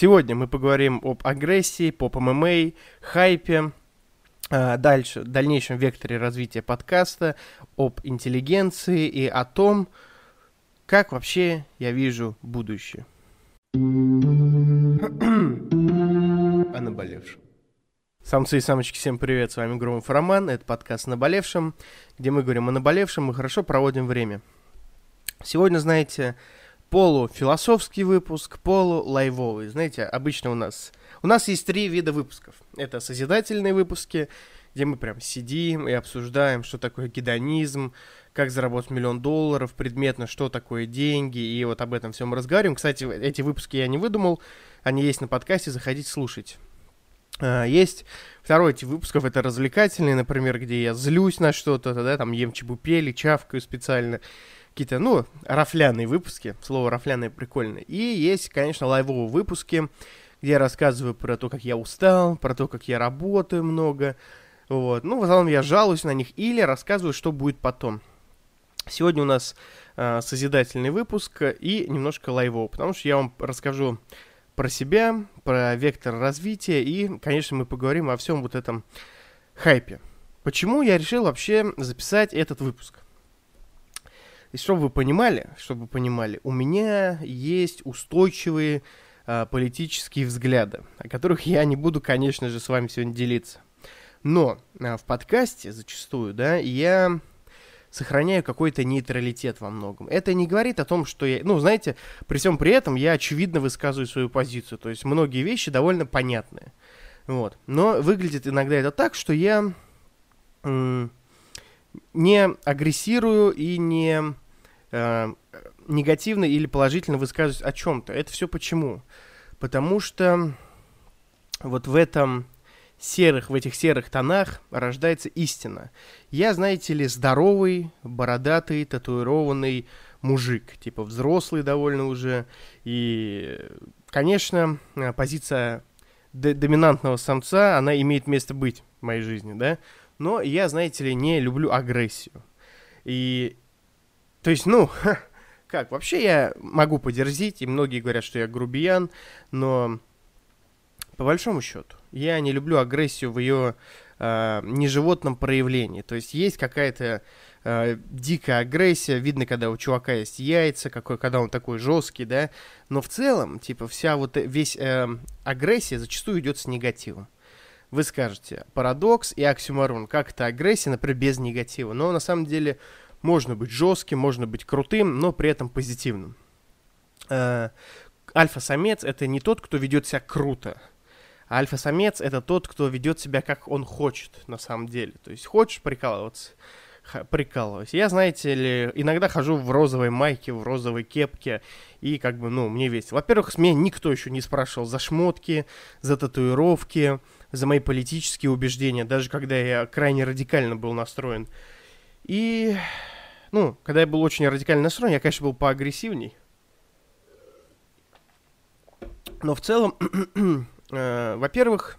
Сегодня мы поговорим об агрессии, поп-ММА, хайпе, а, дальше, дальнейшем векторе развития подкаста, об интеллигенции и о том, как вообще я вижу будущее. о наболевшем. Самцы и самочки, всем привет, с вами Громов Роман, это подкаст «Наболевшем», где мы говорим о наболевшем и хорошо проводим время. Сегодня, знаете, полуфилософский выпуск, полулайвовый. Знаете, обычно у нас... У нас есть три вида выпусков. Это созидательные выпуски, где мы прям сидим и обсуждаем, что такое гедонизм, как заработать миллион долларов, предметно, что такое деньги, и вот об этом всем разговариваем. Кстати, эти выпуски я не выдумал, они есть на подкасте, заходите слушать. А, есть второй тип выпусков, это развлекательные, например, где я злюсь на что-то, да, там ем чебупели, чавкаю специально какие-то, ну, рафляные выпуски. Слово рафляные прикольное. И есть, конечно, лайвовые выпуски, где я рассказываю про то, как я устал, про то, как я работаю много. Вот. Ну, в основном я жалуюсь на них или рассказываю, что будет потом. Сегодня у нас э, созидательный выпуск и немножко лайвовый, потому что я вам расскажу про себя, про вектор развития и, конечно, мы поговорим о всем вот этом хайпе. Почему я решил вообще записать этот выпуск? И чтобы вы понимали, чтобы вы понимали, у меня есть устойчивые а, политические взгляды, о которых я не буду, конечно же, с вами сегодня делиться. Но а, в подкасте зачастую, да, я сохраняю какой-то нейтралитет во многом. Это не говорит о том, что я... Ну, знаете, при всем при этом я очевидно высказываю свою позицию. То есть многие вещи довольно понятные. Вот. Но выглядит иногда это так, что я не агрессирую и не э, негативно или положительно высказываюсь о чем-то. Это все почему? Потому что вот в этом серых, в этих серых тонах рождается истина. Я, знаете ли, здоровый, бородатый, татуированный мужик, типа взрослый довольно уже. И, конечно, позиция доминантного самца, она имеет место быть в моей жизни, да. Но я, знаете ли, не люблю агрессию. И, то есть, ну, как, вообще я могу подерзить, и многие говорят, что я грубиян, но по большому счету я не люблю агрессию в ее э, неживотном проявлении. То есть есть какая-то э, дикая агрессия, видно, когда у чувака есть яйца, какой, когда он такой жесткий, да. Но в целом, типа, вся вот э, весь э, агрессия зачастую идет с негативом. Вы скажете, парадокс и оксюморон, как это агрессия, например, без негатива. Но на самом деле можно быть жестким, можно быть крутым, но при этом позитивным. Э, альфа-самец это не тот, кто ведет себя круто. Альфа-самец это тот, кто ведет себя как он хочет на самом деле. То есть хочешь прикалываться, прикалываюсь. Я, знаете ли, иногда хожу в розовой майке, в розовой кепке, и как бы, ну, мне весело. Во-первых, с меня никто еще не спрашивал за шмотки, за татуировки, за мои политические убеждения, даже когда я крайне радикально был настроен. И, ну, когда я был очень радикально настроен, я, конечно, был поагрессивней. Но в целом, э, во-первых,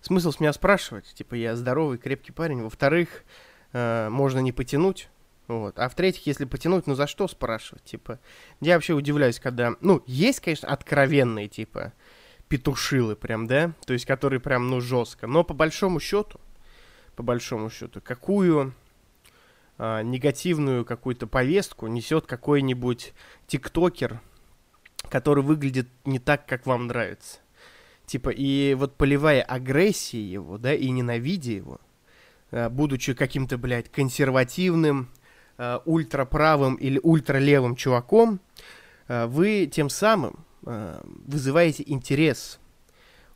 смысл с меня спрашивать, типа, я здоровый, крепкий парень. Во-вторых, э, можно не потянуть. Вот. А в-третьих, если потянуть, ну за что спрашивать? Типа, я вообще удивляюсь, когда... Ну, есть, конечно, откровенные, типа, петушилы прям, да, то есть которые прям, ну, жестко. Но по большому счету, по большому счету, какую а, негативную какую-то повестку несет какой-нибудь тиктокер, который выглядит не так, как вам нравится. Типа, и вот поливая агрессией его, да, и ненавидя его, а, будучи каким-то, блядь, консервативным, а, ультраправым или ультралевым чуваком, а, вы тем самым Э, вызываете интерес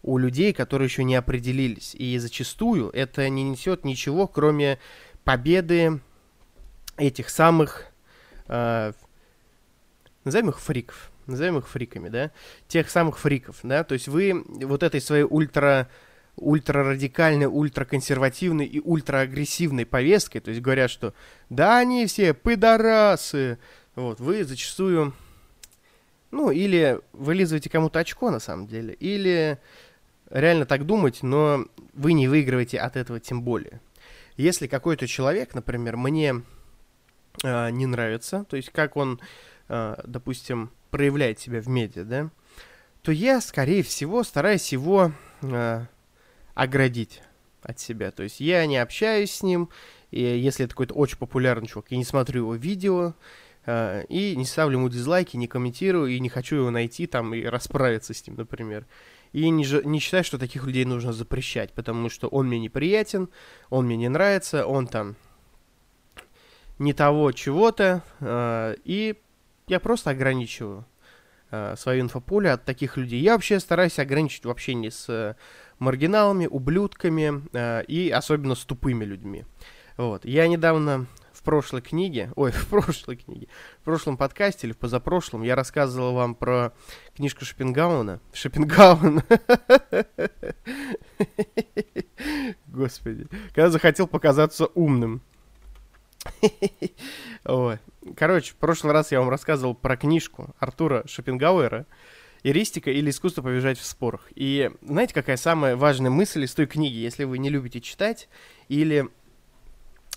у людей, которые еще не определились. И зачастую это не несет ничего, кроме победы этих самых, э, назовем их фриков, назовем их фриками, да, тех самых фриков, да, то есть вы вот этой своей ультра ультрарадикальной, ультраконсервативной и ультраагрессивной повесткой, то есть говорят, что да, они все пидорасы, вот, вы зачастую ну, или вылизываете кому-то очко, на самом деле, или реально так думать, но вы не выигрываете от этого тем более. Если какой-то человек, например, мне э, не нравится, то есть как он, э, допустим, проявляет себя в медиа, да, то я, скорее всего, стараюсь его э, оградить от себя. То есть я не общаюсь с ним, и если это какой-то очень популярный чувак, я не смотрю его видео, и не ставлю ему дизлайки, не комментирую, и не хочу его найти там и расправиться с ним, например. И не, не считаю, что таких людей нужно запрещать, потому что он мне неприятен, он мне не нравится, он там не того чего-то, э, и я просто ограничиваю э, свое инфополе от таких людей. Я вообще стараюсь ограничить в общении с э, маргиналами, ублюдками э, и особенно с тупыми людьми. Вот. Я недавно в прошлой книге, ой, в прошлой книге, в прошлом подкасте или в позапрошлом я рассказывал вам про книжку Шопенгауна. Шопенгауна. Господи. Когда захотел показаться умным. Ой. Короче, в прошлый раз я вам рассказывал про книжку Артура Шопенгауэра «Эристика или искусство побежать в спорах». И знаете, какая самая важная мысль из той книги, если вы не любите читать или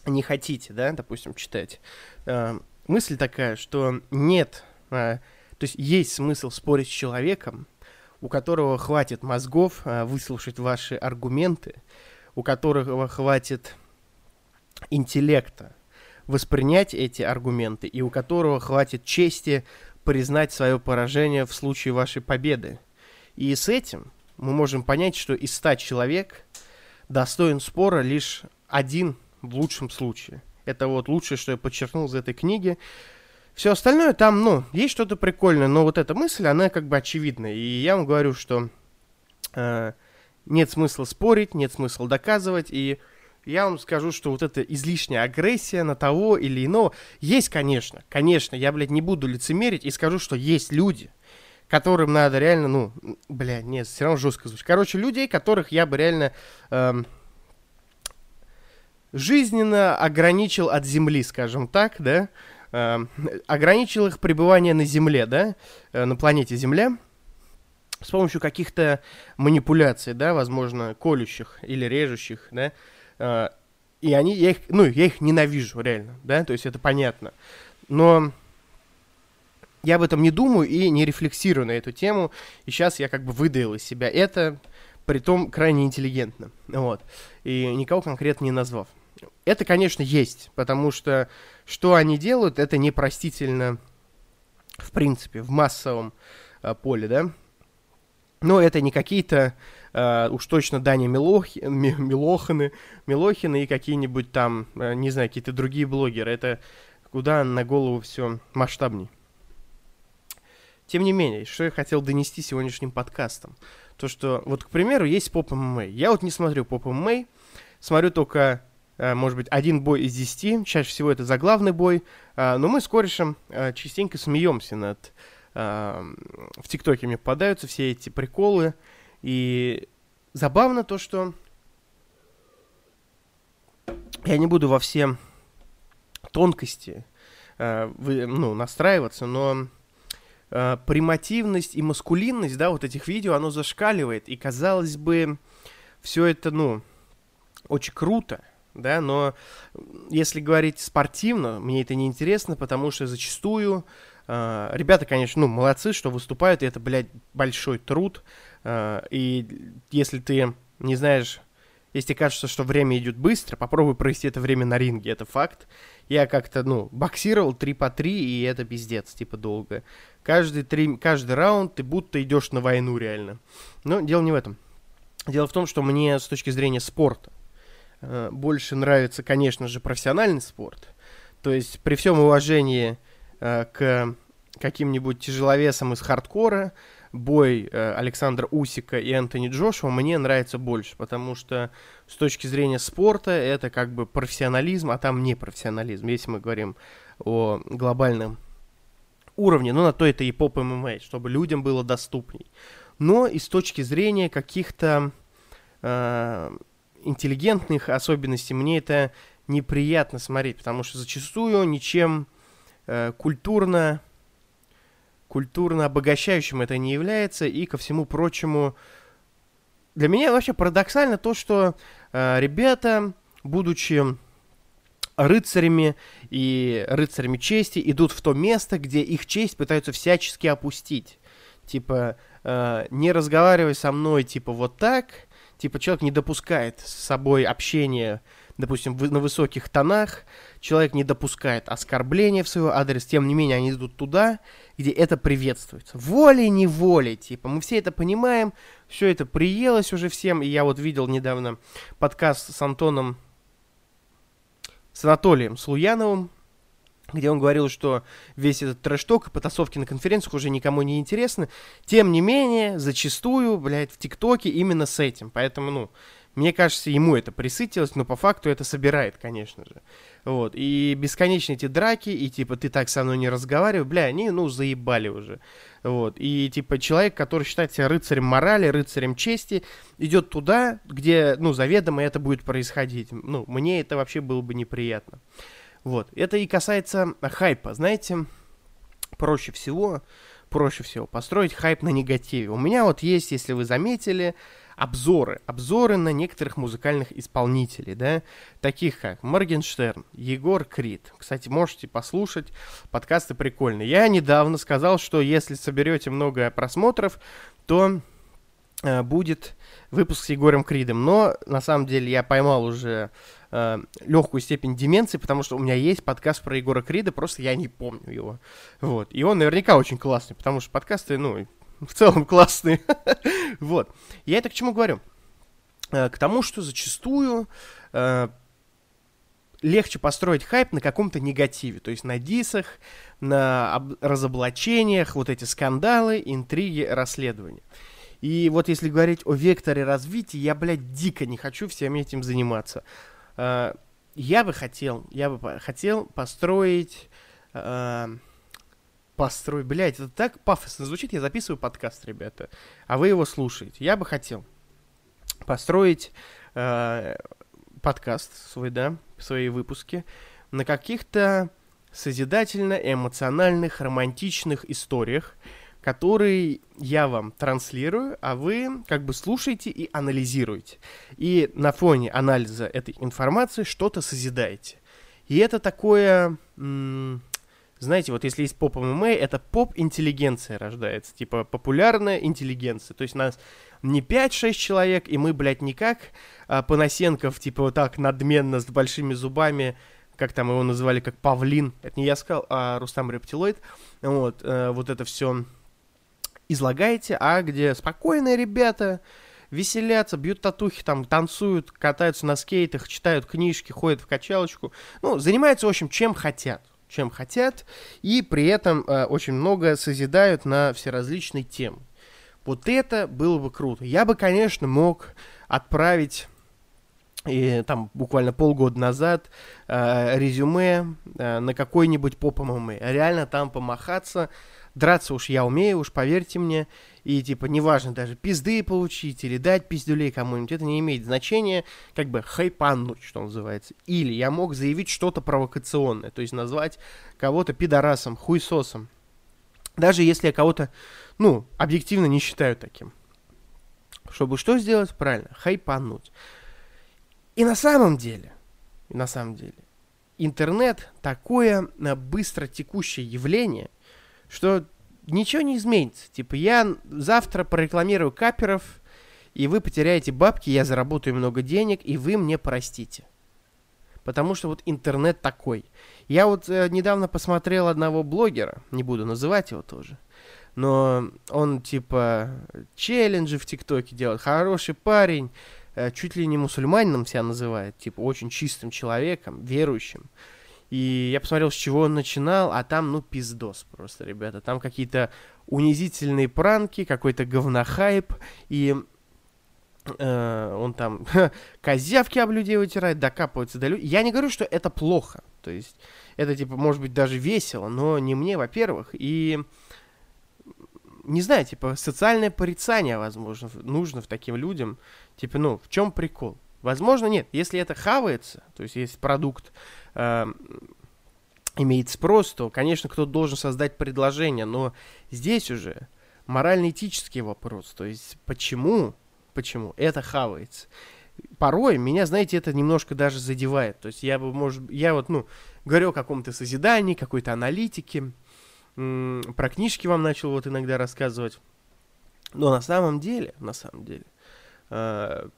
не хотите, да, допустим, читать? Э, мысль такая, что нет, э, то есть есть смысл спорить с человеком, у которого хватит мозгов э, выслушать ваши аргументы, у которого хватит интеллекта воспринять эти аргументы и у которого хватит чести признать свое поражение в случае вашей победы. И с этим мы можем понять, что из ста человек достоин спора лишь один в лучшем случае. Это вот лучшее, что я подчеркнул из этой книги. Все остальное там, ну, есть что-то прикольное, но вот эта мысль, она как бы очевидна. И я вам говорю, что э, нет смысла спорить, нет смысла доказывать, и я вам скажу, что вот эта излишняя агрессия на того или иного есть, конечно. Конечно, я, блядь, не буду лицемерить и скажу, что есть люди, которым надо реально, ну, бля, нет, все равно жестко звучит. Короче, людей, которых я бы реально эм, жизненно ограничил от земли, скажем так, да, эм, ограничил их пребывание на земле, да, э, на планете Земля с помощью каких-то манипуляций, да, возможно, колющих или режущих, да, Э, и они, я их, ну, я их ненавижу, реально, да, то есть это понятно. Но я об этом не думаю и не рефлексирую на эту тему, и сейчас я как бы выдаил из себя это, при том крайне интеллигентно, вот, и никого конкретно не назвав. Это, конечно, есть, потому что что они делают, это непростительно, в принципе, в массовом э, поле, да, но это не какие-то Uh, уж точно Даня Милох... Милохины, Милохины и какие-нибудь там, uh, не знаю, какие-то другие блогеры. Это куда на голову все масштабней. Тем не менее, что я хотел донести сегодняшним подкастом? То, что, вот, к примеру, есть поп ММА. Я вот не смотрю поп ММА, смотрю только, может быть, один бой из десяти, чаще всего это заглавный бой, но мы с корешем частенько смеемся над... В ТикТоке. Мне попадаются все эти приколы, и забавно то, что я не буду во все тонкости э, ну, настраиваться, но э, примативность и маскулинность, да, вот этих видео, оно зашкаливает. И казалось бы, все это, ну, очень круто, да, но если говорить спортивно, мне это не интересно, потому что зачастую э, ребята, конечно, ну, молодцы, что выступают, и это, блядь, большой труд, Э, и если ты не знаешь, если кажется, что время идет быстро, попробуй провести это время на ринге, это факт. Я как-то, ну, боксировал 3 по 3, и это пиздец, типа, долго. Каждый, три, каждый раунд ты будто идешь на войну реально. Но дело не в этом. Дело в том, что мне с точки зрения спорта больше нравится, конечно же, профессиональный спорт. То есть при всем уважении э, к каким-нибудь тяжеловесам из хардкора, бой э, Александра Усика и Антони Джошуа мне нравится больше, потому что с точки зрения спорта это как бы профессионализм, а там не профессионализм, если мы говорим о глобальном уровне, ну на то это и поп ММА, чтобы людям было доступней. Но и с точки зрения каких-то э, интеллигентных особенностей мне это неприятно смотреть, потому что зачастую ничем э, культурно культурно обогащающим это не является, и ко всему прочему, для меня вообще парадоксально то, что э, ребята, будучи рыцарями и рыцарями чести, идут в то место, где их честь пытаются всячески опустить. Типа, э, не разговаривай со мной, типа, вот так, типа, человек не допускает с собой общения, допустим, на высоких тонах, человек не допускает оскорбления в свой адрес, тем не менее они идут туда, где это приветствуется. Волей-неволей, типа, мы все это понимаем, все это приелось уже всем, и я вот видел недавно подкаст с Антоном, с Анатолием Слуяновым, где он говорил, что весь этот трэш-ток и потасовки на конференциях уже никому не интересны. Тем не менее, зачастую, блядь, в ТикТоке именно с этим. Поэтому, ну, мне кажется, ему это присытилось, но по факту это собирает, конечно же. Вот. И бесконечные эти драки, и типа ты так со мной не разговаривай, бля, они, ну, заебали уже. Вот. И типа человек, который считает себя рыцарем морали, рыцарем чести, идет туда, где, ну, заведомо это будет происходить. Ну, мне это вообще было бы неприятно. Вот. Это и касается хайпа. Знаете, проще всего, проще всего построить хайп на негативе. У меня вот есть, если вы заметили, обзоры. Обзоры на некоторых музыкальных исполнителей, да, таких как Моргенштерн, Егор Крид. Кстати, можете послушать, подкасты прикольные. Я недавно сказал, что если соберете много просмотров, то э, будет выпуск с Егором Кридом. Но, на самом деле, я поймал уже э, легкую степень деменции, потому что у меня есть подкаст про Егора Крида, просто я не помню его. Вот. И он наверняка очень классный, потому что подкасты, ну, в целом классные. вот. Я это к чему говорю? Э, к тому, что зачастую э, легче построить хайп на каком-то негативе, то есть на дисах, на разоблачениях, вот эти скандалы, интриги, расследования. И вот если говорить о векторе развития, я, блядь, дико не хочу всем этим заниматься. Э, я бы хотел, я бы хотел построить построй, блядь, это так пафосно звучит, я записываю подкаст, ребята, а вы его слушаете. Я бы хотел построить э, подкаст свой, да, свои выпуски на каких-то созидательно-эмоциональных, романтичных историях, которые я вам транслирую, а вы как бы слушаете и анализируете. И на фоне анализа этой информации что-то созидаете. И это такое... Знаете, вот если есть поп ММА, это поп-интеллигенция рождается, типа популярная интеллигенция. То есть нас не 5-6 человек, и мы, блядь, не как а, Панасенков, типа вот так надменно с большими зубами, как там его называли, как павлин. Это не я сказал, а Рустам Рептилоид. Вот, а, вот это все излагаете, а где спокойные ребята, веселятся, бьют татухи, там, танцуют, катаются на скейтах, читают книжки, ходят в качалочку. Ну, занимаются, в общем, чем хотят чем хотят, и при этом э, очень много созидают на всеразличные темы. Вот это было бы круто. Я бы, конечно, мог отправить и там буквально полгода назад э, резюме э, на какой-нибудь поп ММА. Реально там помахаться, драться уж я умею, уж поверьте мне. И, типа, неважно даже пизды получить или дать пиздюлей кому-нибудь, это не имеет значения, как бы хайпануть, что называется. Или я мог заявить что-то провокационное, то есть назвать кого-то пидорасом, хуйсосом. Даже если я кого-то, ну, объективно не считаю таким. Чтобы что сделать? Правильно, хайпануть. И на самом деле, на самом деле, интернет такое э, быстро текущее явление, что ничего не изменится. Типа, я завтра прорекламирую каперов, и вы потеряете бабки, я заработаю много денег, и вы мне простите. Потому что вот интернет такой. Я вот э, недавно посмотрел одного блогера, не буду называть его тоже, но он типа челленджи в ТикТоке делает, хороший парень, э, чуть ли не мусульманином себя называет, типа очень чистым человеком, верующим. И я посмотрел, с чего он начинал, а там, ну, пиздос просто, ребята. Там какие-то унизительные пранки, какой-то говнохайп, и э, он там козявки об людей вытирает, докапывается до людей. Я не говорю, что это плохо. То есть это, типа, может быть, даже весело, но не мне, во-первых. И не знаю, типа, социальное порицание, возможно, нужно в таким людям. Типа, ну, в чем прикол? Возможно, нет. Если это хавается, то есть есть продукт, э, имеет спрос, то, конечно, кто-то должен создать предложение, но здесь уже морально-этический вопрос, то есть почему, почему это хавается. Порой меня, знаете, это немножко даже задевает. То есть я бы, может, я вот, ну, говорю о каком-то созидании, какой-то аналитике, про книжки вам начал вот иногда рассказывать. Но на самом деле, на самом деле, э,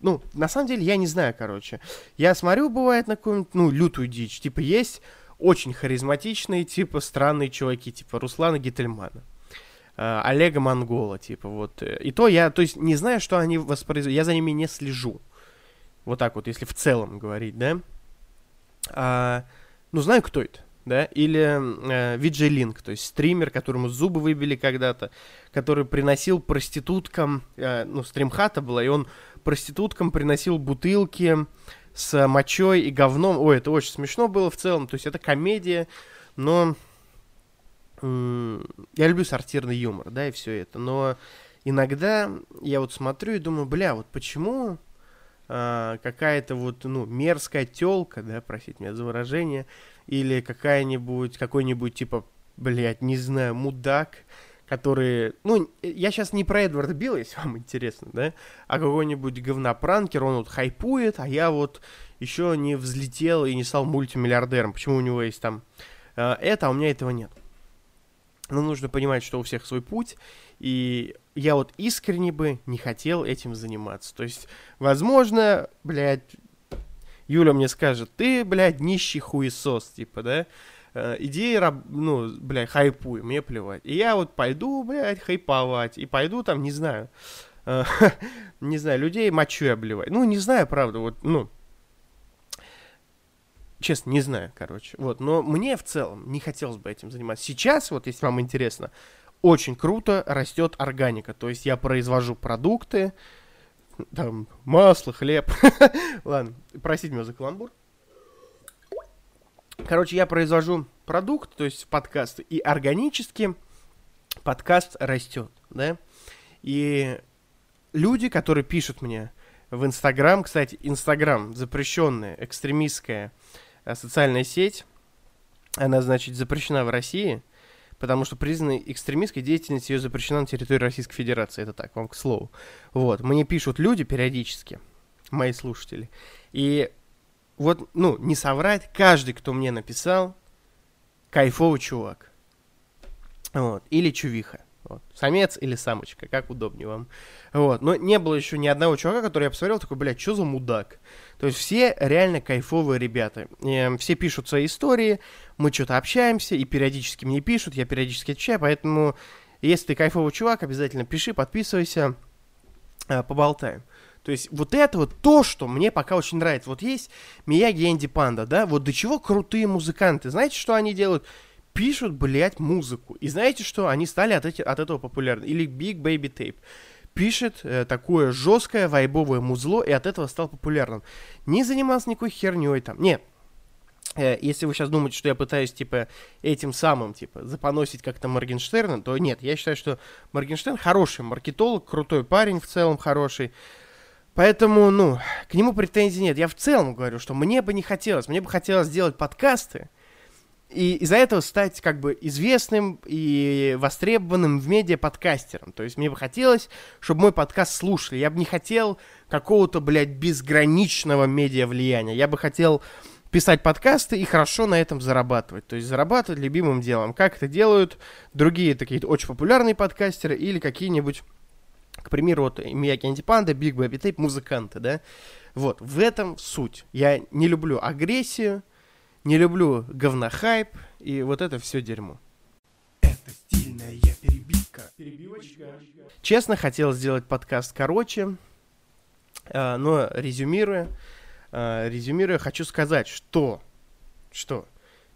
ну, на самом деле, я не знаю, короче. Я смотрю, бывает, на какую-нибудь, ну, лютую дичь. Типа, есть очень харизматичные, типа, странные чуваки, типа Руслана Гительмана. Э, Олега Монгола, типа, вот. И то я, то есть, не знаю, что они воспроизводят. Я за ними не слежу. Вот так вот, если в целом говорить, да. А, ну, знаю, кто это да, или э, VJ Link, то есть стример, которому зубы выбили когда-то, который приносил проституткам, э, ну, стримхата была, и он проституткам приносил бутылки с мочой и говном. Ой, это очень смешно было в целом, то есть это комедия, но я люблю сортирный юмор, да, и все это, но иногда я вот смотрю и думаю, бля, вот почему э, какая-то вот, ну, мерзкая телка, да, простите меня за выражение, или какая-нибудь, какой-нибудь, типа, блядь, не знаю, мудак, который, ну, я сейчас не про Эдварда Билла, если вам интересно, да, а какой-нибудь говнопранкер, он вот хайпует, а я вот еще не взлетел и не стал мультимиллиардером. Почему у него есть там э, это, а у меня этого нет? Но нужно понимать, что у всех свой путь, и я вот искренне бы не хотел этим заниматься. То есть, возможно, блядь, Юля мне скажет, ты, блядь, нищий хуесос, типа, да? Э, иди, ну, блядь, хайпуй, мне плевать. И я вот пойду, блядь, хайповать, и пойду там, не знаю, э, не знаю, людей мочой обливать. Ну, не знаю, правда, вот, ну, честно, не знаю, короче. Вот, но мне в целом не хотелось бы этим заниматься. Сейчас, вот, если вам интересно, очень круто растет органика. То есть я произвожу продукты, там, масло, хлеб. Ладно, простите меня за каламбур. Короче, я произвожу продукт, то есть подкаст, и органически подкаст растет, да. И люди, которые пишут мне в Инстаграм, кстати, Инстаграм запрещенная экстремистская э, социальная сеть, она, значит, запрещена в России – потому что признанной экстремистской деятельность ее запрещена на территории Российской Федерации. Это так, вам к слову. Вот, мне пишут люди периодически, мои слушатели. И вот, ну, не соврать, каждый, кто мне написал, кайфовый чувак. Вот, или чувиха. Вот. Самец или самочка, как удобнее вам. Вот. Но не было еще ни одного чувака, который я посмотрел, такой, блядь, что за мудак? То есть все реально кайфовые ребята. И, эм, все пишут свои истории, мы что-то общаемся, и периодически мне пишут, я периодически отвечаю, поэтому если ты кайфовый чувак, обязательно пиши, подписывайся, э, поболтаем. То есть вот это вот то, что мне пока очень нравится. Вот есть Мияги и Энди Панда, да, вот до чего крутые музыканты. Знаете, что они делают? Пишут, блядь, музыку. И знаете что? Они стали от, эти, от этого популярны. Или Big Baby Tape пишет э, такое жесткое вайбовое музло, и от этого стал популярным. Не занимался никакой херней там. Нет, э, если вы сейчас думаете, что я пытаюсь, типа, этим самым, типа, запоносить как-то Моргенштерна, то нет, я считаю, что Моргенштерн хороший маркетолог, крутой парень в целом хороший. Поэтому, ну, к нему претензий нет. Я в целом говорю, что мне бы не хотелось. Мне бы хотелось сделать подкасты, и из-за этого стать как бы известным и востребованным в медиа подкастером. То есть мне бы хотелось, чтобы мой подкаст слушали. Я бы не хотел какого-то, блядь, безграничного медиа влияния. Я бы хотел писать подкасты и хорошо на этом зарабатывать. То есть зарабатывать любимым делом. Как это делают другие такие очень популярные подкастеры или какие-нибудь, к примеру, вот Мияги Эндипанда, Big Baby Tape, музыканты, да. Вот, в этом суть. Я не люблю агрессию, не люблю говнохайп и вот это все дерьмо. Это стильная перебивка. Перебивочка. Честно, хотел сделать подкаст короче, а, но резюмируя, а, резюмируя, хочу сказать, что, что,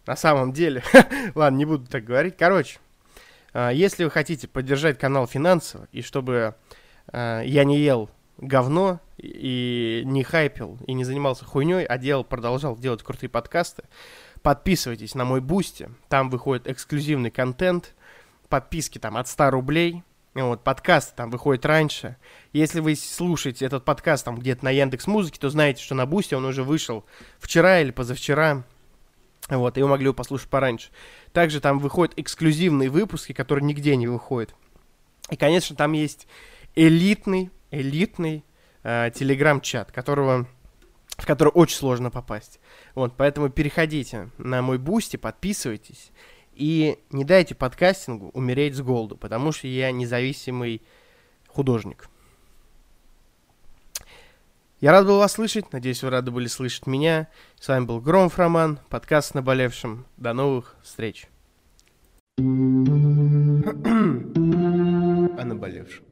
на самом деле, ладно, не буду так говорить, короче, если вы хотите поддержать канал финансово, и чтобы я не ел говно и не хайпил, и не занимался хуйней, а делал, продолжал делать крутые подкасты, подписывайтесь на мой Boosty, там выходит эксклюзивный контент, подписки там от 100 рублей, вот, подкаст там выходит раньше. Если вы слушаете этот подкаст там где-то на Яндекс Музыке, то знаете, что на Boosty он уже вышел вчера или позавчера. Вот, вы могли его послушать пораньше. Также там выходят эксклюзивные выпуски, которые нигде не выходят. И, конечно, там есть элитный элитный э, телеграм-чат, которого, в который очень сложно попасть. Вот, поэтому переходите на мой Boosty, подписывайтесь. И не дайте подкастингу умереть с голоду, потому что я независимый художник. Я рад был вас слышать, надеюсь, вы рады были слышать меня. С вами был Громов Роман, подкаст «Наболевшим». До новых встреч. О наболевшем.